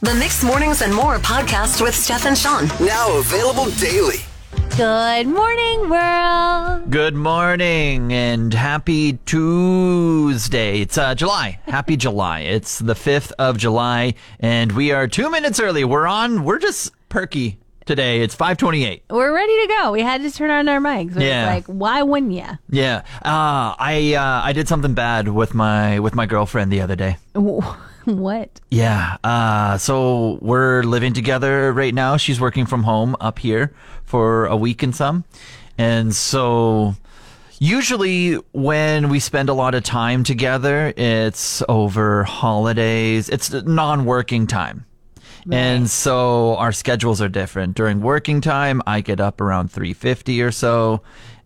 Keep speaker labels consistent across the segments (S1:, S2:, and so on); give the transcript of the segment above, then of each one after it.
S1: The Mixed Mornings and More podcast with Steph and Sean.
S2: Now available daily.
S3: Good morning, world.
S4: Good morning and happy Tuesday. It's uh, July. Happy July. It's the 5th of July and we are two minutes early. We're on, we're just perky today. It's 528.
S3: We're ready to go. We had to turn on our mics. It
S4: Yeah.
S3: like, why wouldn't you?
S4: Yeah. Uh, I, uh, I did something bad with my, with my girlfriend the other day.
S3: what?
S4: Yeah. Uh, so we're living together right now. She's working from home up here for a week and some. And so usually when we spend a lot of time together, it's over holidays. It's non-working time. And so our schedules are different. During working time, I get up around 3:50 or so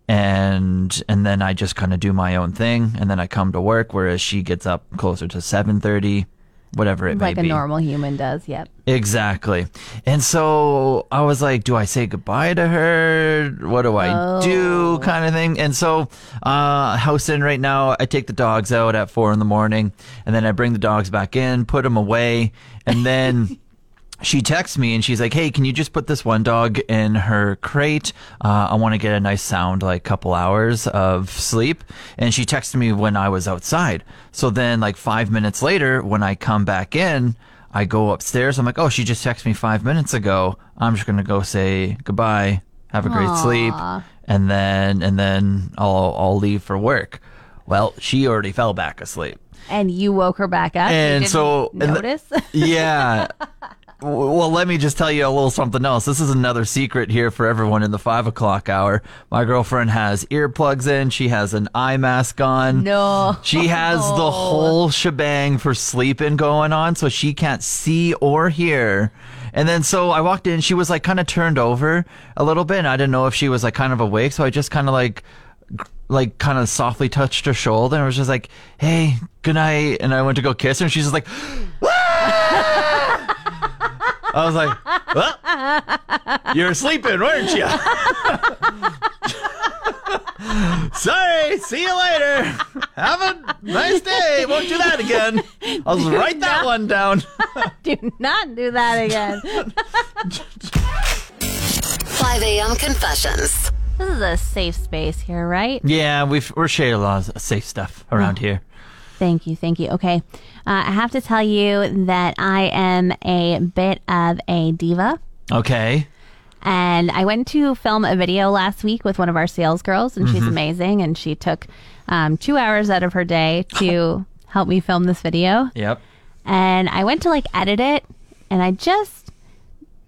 S4: and and then I just kind of do my own thing and then I come to work whereas she gets up closer to 7:30 whatever it
S3: Like
S4: may
S3: a normal human does. Yep.
S4: Exactly. And so I was like, do I say goodbye to her? What do I do? Kind of thing. And so, uh, house in right now, I take the dogs out at four in the morning and then I bring the dogs back in, put them away. And then she texts me and she's like, Hey, can you just put this one dog in her crate? Uh, I want to get a nice sound, like couple hours of sleep. And she texted me when I was outside. So then like five minutes later, when I come back in, I go upstairs. I'm like, Oh, she just texted me five minutes ago. I'm just going to go say goodbye. Have a great sleep. And then, and then I'll, I'll leave for work. Well, she already fell back asleep.
S3: And you woke her back up.
S4: And so- and the-
S3: notice.
S4: Yeah. Well, let me just tell you a little something else. This is another secret here for everyone in the five o'clock hour. My girlfriend has earplugs in. She has an eye mask on.
S3: No.
S4: She has the whole shebang for sleeping going on, so she can't see or hear. And then so I walked in, she was like kind of turned over a little bit, and I didn't know if she was like kind of awake, so I just kind of like like kind of softly touched her shoulder and was just like, "Hey, good night." And I went to go kiss her, and she's just like, I was like, well, you're sleeping, weren't you? Sorry, see you later. Have a nice day. Won't do that again. I'll just write that one down.
S3: do not do that again.
S1: 5 a.m. confessions.
S3: this is a safe space here, right?
S4: Yeah, we've, we're sharing a lot of safe stuff around mm. here.
S3: Thank you, thank you. Okay, uh, I have to tell you that I am a bit of a diva.
S4: Okay.
S3: And I went to film a video last week with one of our sales girls, and
S4: Mm-hmm.
S3: she's amazing. And she took um, two hours out of her day to help me film this video.
S4: Yep.
S3: And I went to like edit it, and I just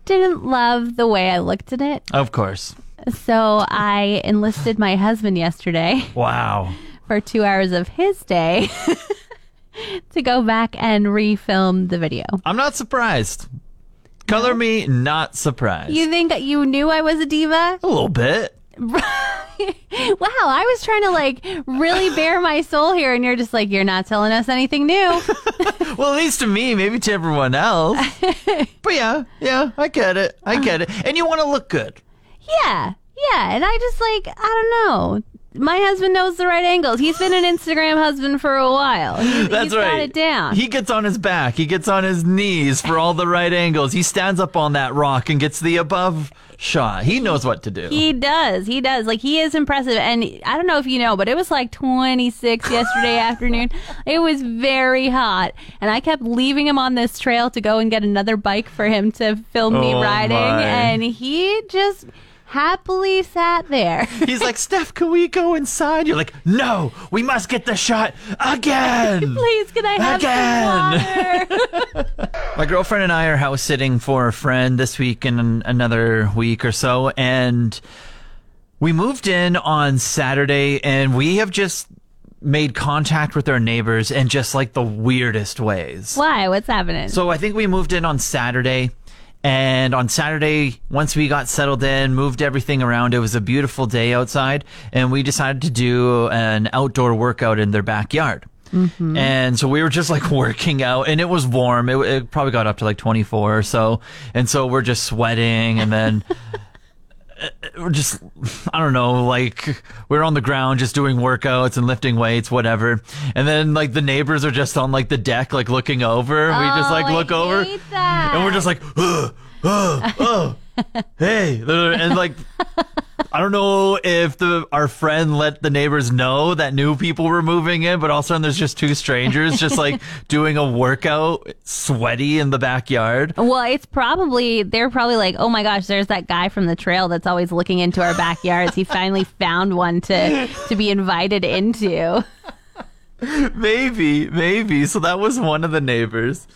S3: didn't love the way I looked at it.
S4: Of course.
S3: So I enlisted my husband yesterday
S4: Wow.
S3: for two hours of his day to go back and refilm the video.
S4: I'm not surprised. Color me not surprised.
S3: You think you knew I was a diva?
S4: a little bit.
S3: wow, I was trying to like really bare my soul here, and you're just like, you're not telling us anything new.
S4: Well, at least to me, maybe to everyone else. but yeah, yeah, I get it. I get it. And you want to look good.
S3: yeah, yeah. And I just like, I don't know. My husband knows the right angles. He's been an Instagram husband for a while. He's,
S4: That's
S3: he's
S4: right.
S3: got it down.
S4: He gets on his back. He gets on his knees for all the right angles. He stands up on that rock and gets the above shot. He knows what to do.
S3: He does. He does. Like he is impressive. And I don't know if you know, but it was like 26 yesterday afternoon. It was very hot. And I kept leaving him on this trail to go and get another bike for him to film me
S4: Oh,
S3: riding.
S4: my.
S3: And he just happily sat there.
S4: He's like, Steph, can we go inside? You're like, no, we must get the shot again.
S3: Please, can I have
S4: Again.
S3: some water?
S4: My girlfriend and I are house sitting for a friend this week and another week or so, and we moved in on Saturday, and we have just made contact with our neighbors in just like the weirdest ways.
S3: Why? What's happening?
S4: So I think we moved in on Saturday. And on Saturday, once we got settled in, moved everything around, it was a beautiful day outside, and we decided to do an outdoor workout in their backyard. Mm-hmm. And so we were just like working out, and it was warm. It, it probably got up to like 24 or so. And so we're just sweating, and then. we're just I don't know, like we're on the ground just doing workouts and lifting weights, whatever. And then like the neighbors are just on like the deck, like looking over. we just like
S3: Oh,
S4: look over, and we're just like, oh, oh, oh. hey, and like. I don't know if the our friend let the neighbors know that new people were moving in, but all of a sudden there's just two strangers just like doing a workout, sweaty in the backyard.
S3: Well, it's probably they're probably like, oh my gosh, there's that guy from the trail that's always looking into our backyards. he finally found one to to be invited into.
S4: Maybe, maybe. So that was one of the neighbors.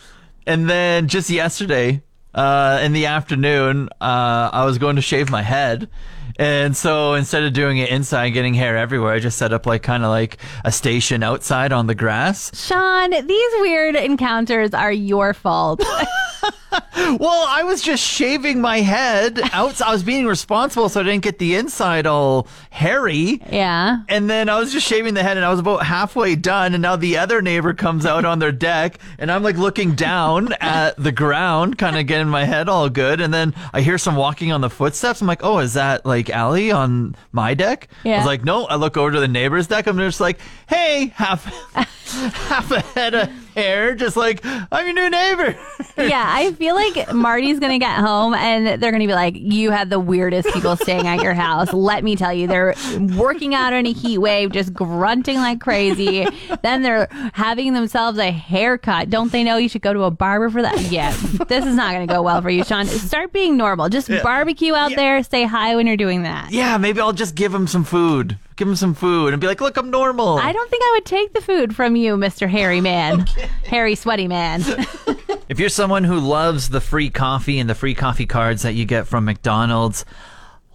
S4: And then just yesterday, uh, in the afternoon, uh, I was going to shave my head. And so instead of doing it inside, getting hair everywhere, I just set up like kind of like a station outside on the grass.
S3: Sean, these weird encounters are your fault.
S4: Well, I was just shaving my head out. I was being responsible so I didn't get the inside all hairy.
S3: yeah.
S4: And then I was just shaving the head and I was about halfway done. And now the other neighbor comes out on their deck and I'm like looking down at the ground, kind of getting my head all good. And then I hear some walking on the footsteps. I'm like, oh, is that like Allie on my deck?
S3: Yeah.
S4: I was like, no. I look over to the neighbor's deck. I'm just like, hey, half, half a head of hair. Just like, I'm your new neighbor.
S3: Yeah, I feel like Marty's gonna get home and they're gonna be like, "You had the weirdest people staying at your house." Let me tell you, they're working out in a heat wave, just grunting like crazy. then they're having themselves a haircut. Don't they know you should go to a barber for that? Yeah, this is not gonna go well for you, Sean. Start being normal. Just barbecue out there. Say hi when you're doing that.
S4: yeah, maybe I'll just give him some food. Give him some food and be like, look, I'm normal.
S3: I don't think I would take the food from you, Mr. Hairy Man. Hairy, sweaty man.
S4: If you're someone who loves the free coffee and the free coffee cards that you get from McDonald's,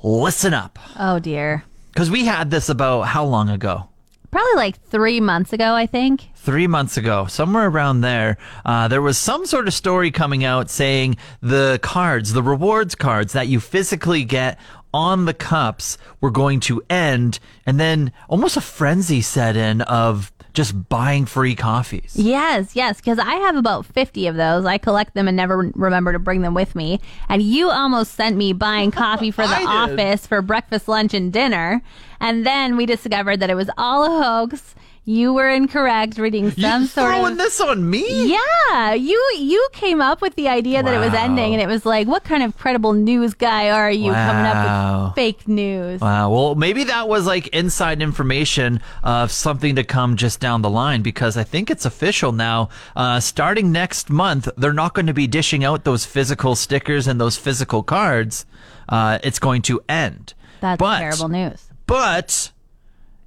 S4: listen up.
S3: oh, dear.
S4: Because we had this about how long ago?
S3: Probably like three months ago, I think.
S4: Three months ago, somewhere around there, uh, there was some sort of story coming out saying the cards, the rewards cards that you physically get on the cups were going to end. And then almost a frenzy set in of just buying free coffees.
S3: Yes, yes, because I have about 50 of those. I collect them and never remember to bring them with me. And you almost sent me buying coffee for the
S4: did.
S3: office for breakfast, lunch, and dinner. And then we discovered that it was all a hoax. You were incorrect, reading some
S4: you
S3: sort
S4: throwing
S3: of.
S4: this on me?
S3: Yeah, you you came up with the idea that it was
S4: Wow.
S3: ending, and it was like, what kind of credible news guy are you coming up
S4: Wow.
S3: with fake news?
S4: Wow. Well, maybe that was like inside information of something to come just down the line because I think it's official now. Uh, starting next month, they're not going to be dishing out those physical stickers and those physical cards. Uh, it's going to end.
S3: That's
S4: but,
S3: terrible news.
S4: But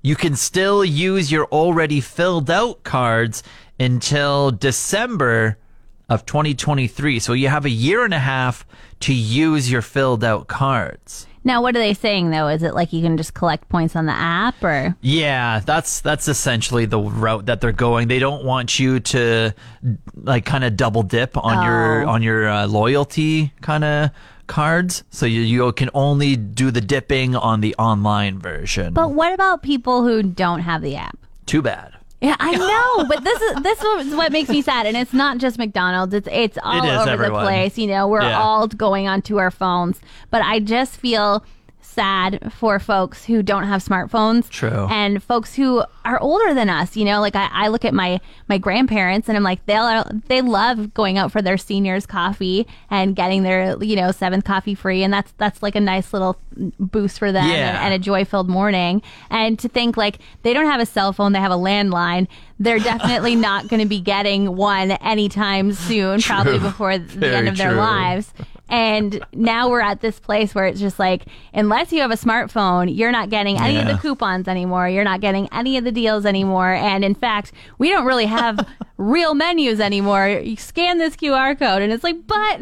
S4: you can still use your already filled out cards until December of 2023. So you have a year and a half to use your filled out cards.
S3: Now, what are they saying though? Is it like you can just collect points on the app, or
S4: Yeah, that's that's essentially the route that they're going. They don't want you to like kind of double dip on your
S3: Oh.
S4: on your uh, loyalty kind of cards. So you you can only do the dipping on the online version.
S3: But what about people who don't have the app?
S4: Too bad.
S3: Yeah, I know, but this is this is what makes me sad, and it's not just McDonald's. It's it's all
S4: It
S3: over
S4: everyone.
S3: the place. You know, we're
S4: Yeah.
S3: all going onto our phones, but I just feel sad for folks who don't have smartphones.
S4: True.
S3: And folks who are older than us. You know, like I, I look at my my grandparents, and I'm like, they'll they love going out for their seniors coffee and getting their you know seventh coffee free, and that's that's like a nice little boost for them
S4: Yeah.
S3: and, and a joy filled morning. And to think like they don't have a cell phone, they have a landline. They're definitely not going to be getting one anytime soon, probably before the
S4: Very
S3: end of their lives. And now we're at this place where it's just like, unless you have a smartphone, you're not getting any of the coupons anymore. You're not getting any of the deals anymore. And in fact, we don't really have real menus anymore. You scan this QR code and it's like, but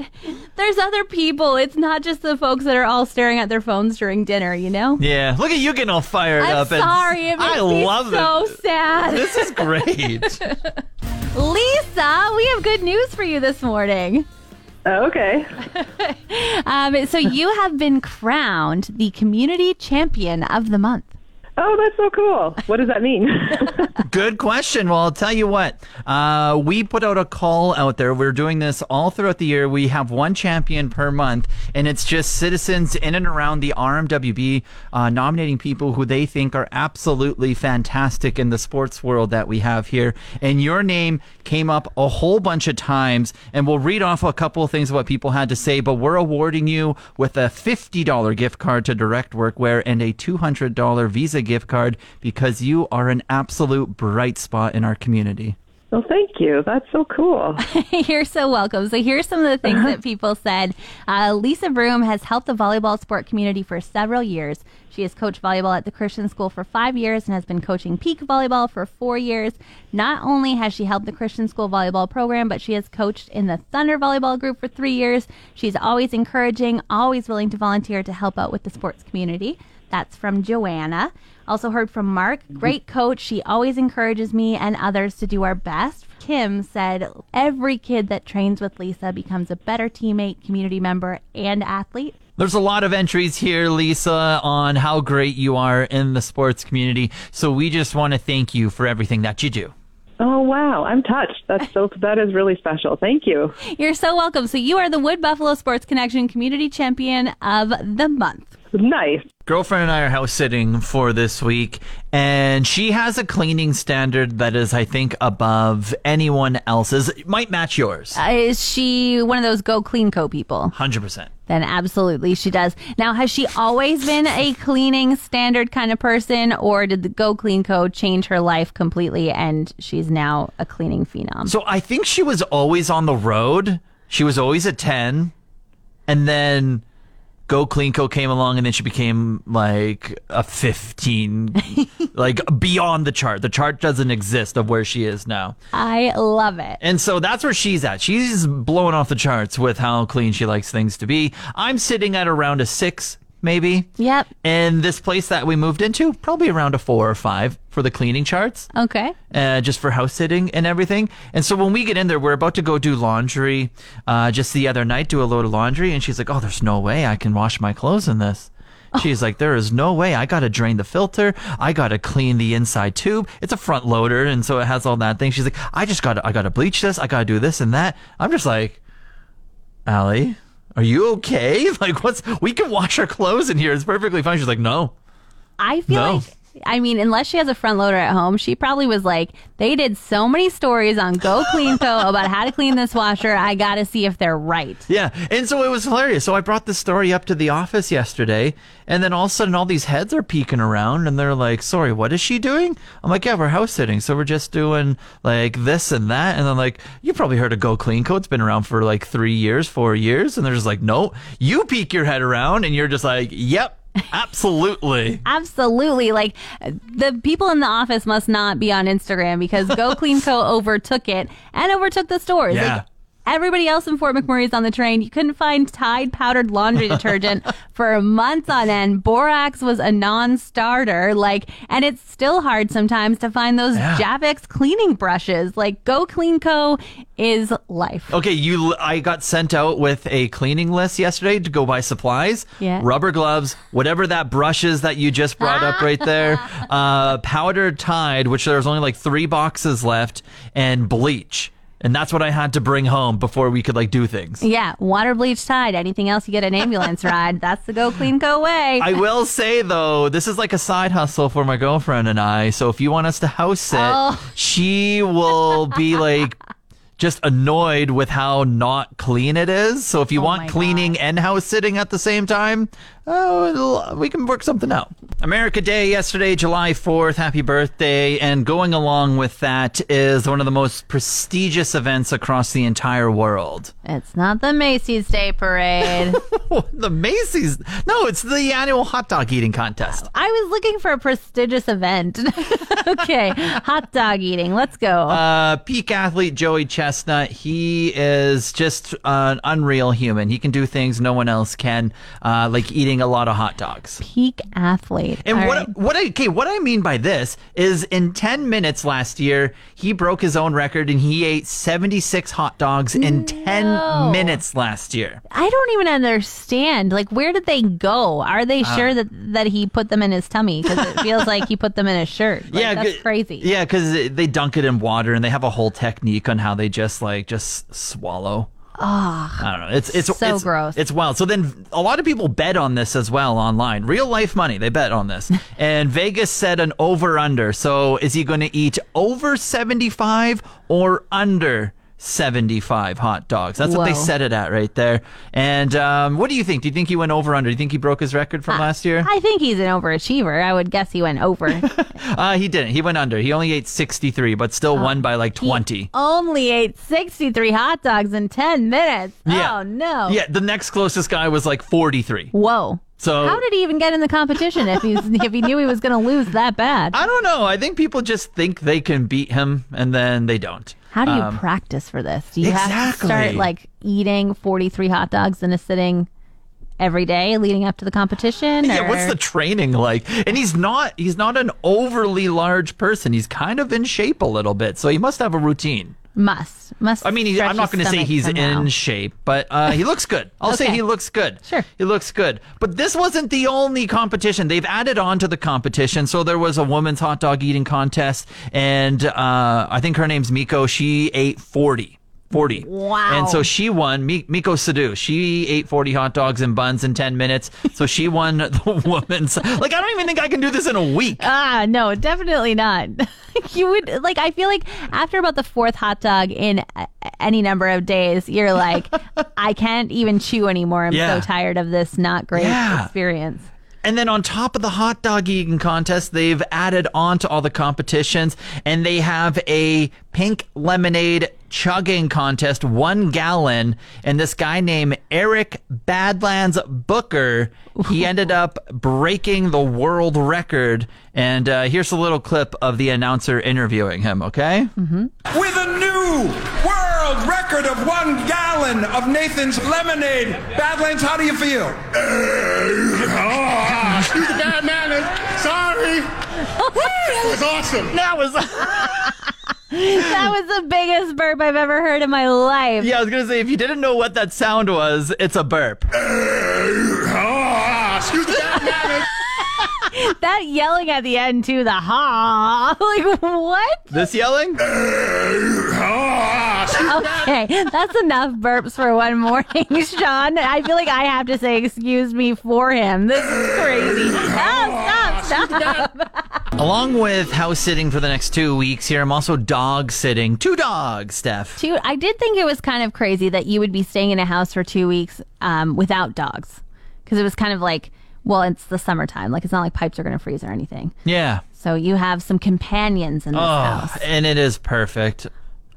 S3: there's other people. It's not just the folks that are all staring at their phones during dinner, you know?
S4: Yeah, look at you getting all fired
S3: I'm
S4: up. and-
S3: sorry. It
S4: I love
S3: so
S4: it.
S3: sad.
S4: This is great.
S3: Lisa, we have good news for you this morning.
S5: Oh, okay.
S3: Um, so you have been crowned the community champion of the month.
S5: Oh, that's so cool. What does that mean?
S4: Good question. Well, I'll tell you what. Uh, we put out a call out there. We're doing this all throughout the year. We have one champion per month, and it's just citizens in and around the RMWB uh, nominating people who they think are absolutely fantastic in the sports world that we have here. And your name came up a whole bunch of times, and we'll read off a couple of things of what people had to say, but we're awarding you with a $50 gift card to Direct Workwear and a $200 Visa gift card because you are an absolute bright spot in our community.
S5: well, thank you. That's so cool.
S3: You're so welcome. So here's some of the things that people said. Uh, Lisa Broom has helped the volleyball sport community for several years. She has coached volleyball at the Christian School for five years and has been coaching peak volleyball for four years. Not only has she helped the Christian School volleyball program, but she has coached in the Thunder volleyball group for three years. She's always encouraging, always willing to volunteer to help out with the sports community. That's from Joanna. Also heard from Mark. Great coach. She always encourages me and others to do our best. Kim said, Every kid that trains with Lisa becomes a better teammate, community member, and athlete.
S4: There's a lot of entries here, Lisa, on how great you are in the sports community. So we just want to thank you for everything that you do.
S5: Oh, wow. I'm touched. That's so, that is really special. Thank you.
S3: You're so welcome. So, you are the Wood Buffalo Sports Connection Community Champion of the Month.
S5: Nice.
S4: Girlfriend and I are house sitting for this week, and she has a cleaning standard that is, I think, above anyone else's. It might match yours.
S3: Uh, is she one of those Go Clean Co people?
S4: 100%.
S3: Then absolutely she does. Now, has she always been a cleaning standard kind of person, or did the Go Clean Co change her life completely and she's now a cleaning phenom?
S4: So I think she was always on the road. She was always a 10. And then Go Clean Co came along and then she became like a 15, like beyond the chart. The chart doesn't exist of where she is now.
S3: I love it.
S4: And so that's where she's at. She's blowing off the charts with how clean she likes things to be. I'm sitting at around a six, maybe.
S3: Yep.
S4: And this place that we moved into, probably around a four or five for the cleaning charts
S3: Okay.
S4: uh, just for house sitting and everything. And so when we get in there, we're about to go do laundry. Uh, just the other night, do a load of laundry, and she's like, "Oh, there's no way I can wash my clothes in this." She's like, there is no way. I got to drain the filter. I got to clean the inside tube. It's a front loader, and so it has all that thing. She's like, I just got to, I got to bleach this. I got to do this and that. I'm just like, Allie, are you okay? Like, what's? We can wash our clothes in here. It's perfectly fine. She's like, no.
S3: I feel
S4: No.
S3: like I mean, unless she has a front loader at home, she probably was like, they did so many stories on Go Clean Co about how to clean this washer. I got to see if they're right.
S4: Yeah. And so it was hilarious. So I brought this story up to the office yesterday, and then all of a sudden all these heads are peeking around and they're like, sorry, what is she doing? I'm like, yeah, we're house sitting. So we're just doing like this and that. And then like, you probably heard of Go Clean Co. It's been around for like three years, four years. And they're just like, no, you peek your head around and you're just like, yep, absolutely.
S3: Absolutely. Like the people in the office must not be on Instagram because Go Clean Co overtook it and overtook the stores.
S4: Yeah.
S3: Like, everybody else in Fort McMurray is on the train. You couldn't find Tide powdered laundry detergent for months on end. Borax was a non-starter. Like, and it's still hard sometimes to find those
S4: Yeah.
S3: Javex cleaning brushes. Like, Go Clean Co is life.
S4: Okay, you. I got sent out with a cleaning list yesterday to go buy supplies.
S3: Yeah.
S4: Rubber gloves, whatever that brush is that you just brought up right there. Uh, powdered Tide, which there's only like three boxes left, and bleach. And that's what I had to bring home before we could like do things.
S3: Yeah, water bleach Tide. Anything else, you get an ambulance ride. That's the Go Clean Co way.
S4: I will say though, this is like a side hustle for my girlfriend and I. So if you want us to house sit,
S3: Oh.
S4: she will be like just annoyed with how not clean it is. So if you
S3: Oh
S4: want cleaning and house sitting at the same time, oh, we can work something out. America Day yesterday, July 4th. Happy birthday. And going along with that is one of the most prestigious events across the entire world.
S3: It's not the Macy's Day Parade.
S4: the Macy's. No, it's the annual hot dog eating contest.
S3: I was looking for a prestigious event. okay, hot dog eating. Let's go.
S4: Uh, peak athlete Joey Chestnut. He is just an unreal human. He can do things no one else can, uh, like eating a lot of hot dogs.
S3: Peak athlete.
S4: And
S3: All
S4: what
S3: right.
S4: what I okay, what I mean by this is in 10 minutes last year, he broke his own record and he ate 76 hot dogs in 10
S3: No.
S4: minutes last year.
S3: I don't even understand. Like, where did they go? Are they
S4: Uh.
S3: sure that that he put them in his tummy? Because it feels like he put them in his shirt. Like,
S4: yeah,
S3: that's crazy.
S4: Yeah, cuz they dunk it in water and they have a whole technique on how they just like just swallow. I don't know. It's it's
S3: So
S4: it's,
S3: gross.
S4: It's wild. So then a lot of people bet on this as well online. Real life money. They bet on this. and Vegas said an over under. So is he going to eat over 75 or under 75 hot dogs? That's what they
S3: Whoa.
S4: set it at right there. And um, what do you think? Do you think he went over under? Do you think he broke his record from last year?
S3: I think he's an overachiever. I would guess he went over.
S4: Uh, he didn't. He went under. He only ate 63, but still won by like
S3: He
S4: 20.
S3: only ate 63 hot dogs in 10 minutes.
S4: Yeah.
S3: Oh, no.
S4: Yeah, the next closest guy was like 43.
S3: Whoa.
S4: So
S3: How did he even get in the competition if he's if he knew he was going to lose that bad?
S4: I don't know. I think people just think they can beat him and then they don't.
S3: How do you
S4: Um,
S3: practice for this? Do you have to start like eating 43 hot dogs in a sitting every day leading up to the competition?
S4: yeah,
S3: or-
S4: what's the training like? And he's not he's not an overly large person. He's kind of in shape a little bit. So he must have a routine.
S3: Must must?
S4: I mean, I'm not going to say he's in shape, but uh, he looks good. I'll say he looks good.
S3: Sure.
S4: He looks good. But this wasn't the only competition. They've added on to the competition. So there was a women's hot dog eating contest, and uh, I think her name's Miki. She ate 40. 40.
S3: Wow.
S4: And so she won, Miki Sudo. She ate 40 hot dogs and buns in 10 minutes. So she won the woman's. Like, I don't even think I can do this in a week.
S3: Ah, no, definitely not. you would like. I feel like after about the fourth hot dog in any number of days, you're like, I can't even chew anymore. I'm
S4: Yeah.
S3: so tired of this not great
S4: Yeah.
S3: experience.
S4: And then on top of the hot dog eating contest, they've added on to all the competitions and they have a pink lemonade chugging contest, one gallon. And this guy named Eric Badlands Booker, he ended up breaking the world record. And uh, here's a little clip of the announcer interviewing him, okay?
S6: with a new world record of one gallon of Nathan's lemonade. Badlands, how do you feel?
S7: oh, excuse the bad manners. Sorry. that was awesome.
S4: That was,
S3: That was the biggest burp I've ever heard in my life.
S4: yeah, I was going to say, if you didn't know what that sound was, it's a burp.
S7: Oh, excuse the bad manners.
S3: That yelling at the end too, the ha, like what?
S4: This yelling?
S7: Oh,
S3: Okay, that's enough burps for one morning, Sean. I feel like I have to say excuse me for him. This is crazy. Oh, stop, stop, stop.
S4: Along with house sitting for the next two weeks here, I'm also dog sitting. Two dogs, Steph.
S3: Dude, I did think it was kind of crazy that you would be staying in a house for two weeks um, without dogs. Because it was kind of like, well, it's the summertime. Like, it's not like pipes are going to freeze or anything.
S4: Yeah.
S3: So you have some companions in this
S4: Oh,
S3: house.
S4: and it is perfect.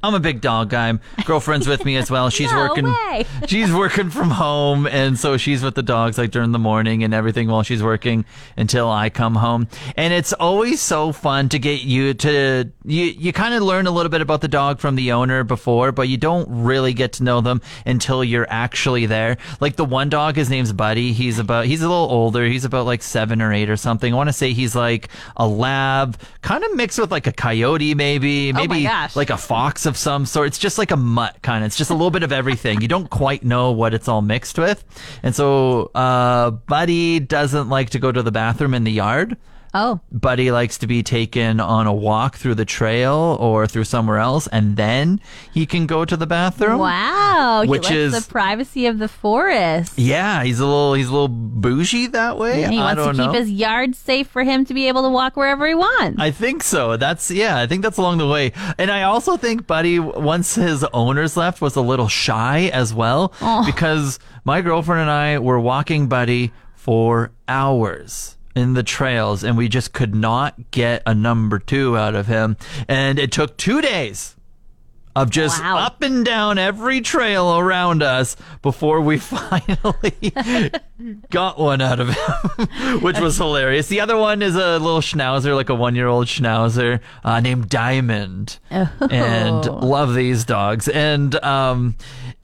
S4: I'm a big dog guy. Girlfriend's with me as well. She's
S3: No
S4: working.
S3: way.
S4: She's working from home, and so she's with the dogs like during the morning and everything while she's working until I come home. And it's always so fun to get you to you. You kind of learn a little bit about the dog from the owner before, but you don't really get to know them until you're actually there. Like the one dog, his name's Buddy. He's about he's a little older. He's about like seven or eight or something. I want to say he's like a lab, kind of mixed with like a coyote, maybe,
S3: Oh
S4: maybe
S3: gosh.
S4: like a fox of some sort. It's just like a mutt kind of. It's just a little bit of everything. You don't quite know what it's all mixed with. And so, uh, Buddy doesn't like to go to the bathroom in the yard.
S3: Oh,
S4: Buddy likes to be taken on a walk through the trail or through somewhere else, and then he can go to the bathroom.
S3: wow.
S4: Which is-
S3: the privacy of the forest.
S4: Yeah, he's a little he's a little bougie that way.
S3: And
S4: he
S3: wants to
S4: don't
S3: keep
S4: know.
S3: his yard safe for him to be able to walk wherever he wants.
S4: I think so. That's yeah. I think that's along the way, and I also think Buddy, once his owners left, was a little shy as well oh. because my girlfriend and I were walking Buddy for hours in the trails, and we just could not get a number two out of him, and it took two days. Of just
S3: Wow.
S4: up and down every trail around us before we finally got one out of him, which was hilarious. The other one is a little schnauzer, like a one year old schnauzer uh, named Diamond. And love these dogs. And um,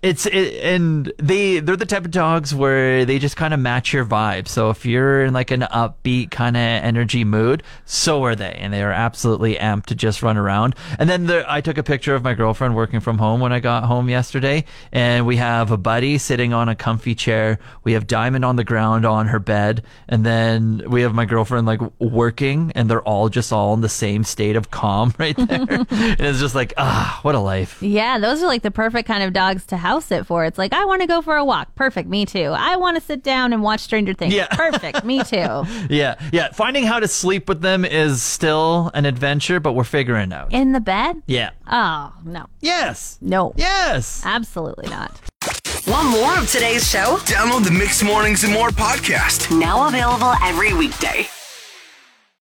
S4: It's it, and they they're the type of dogs where they just kind of match your vibe. So if you're in like an upbeat kind of energy mood, so are they, and they are absolutely amped to just run around. And then the, I took a picture of my girlfriend working from home when I got home yesterday, and we have a buddy sitting on a comfy chair. We have Diamond on the ground on her bed, and then we have my girlfriend like working, and they're all just all in the same state of calm right there. and it's just like ah, what a life.
S3: Yeah, those are like the perfect kind of dogs to house it for. It's like, I want to go for a walk. Perfect. Me too. I want to sit down and watch Stranger Things.
S4: Yeah.
S3: Perfect. Me too.
S4: Yeah, yeah. Finding how to sleep with them is still an adventure, but we're figuring it out.
S3: In the bed?
S4: Yeah.
S3: Oh, no.
S4: Yes.
S3: No.
S4: Yes.
S3: Absolutely not.
S1: Want more of today's show?
S2: Download the Mixed Mornings and More podcast.
S1: Now available every weekday.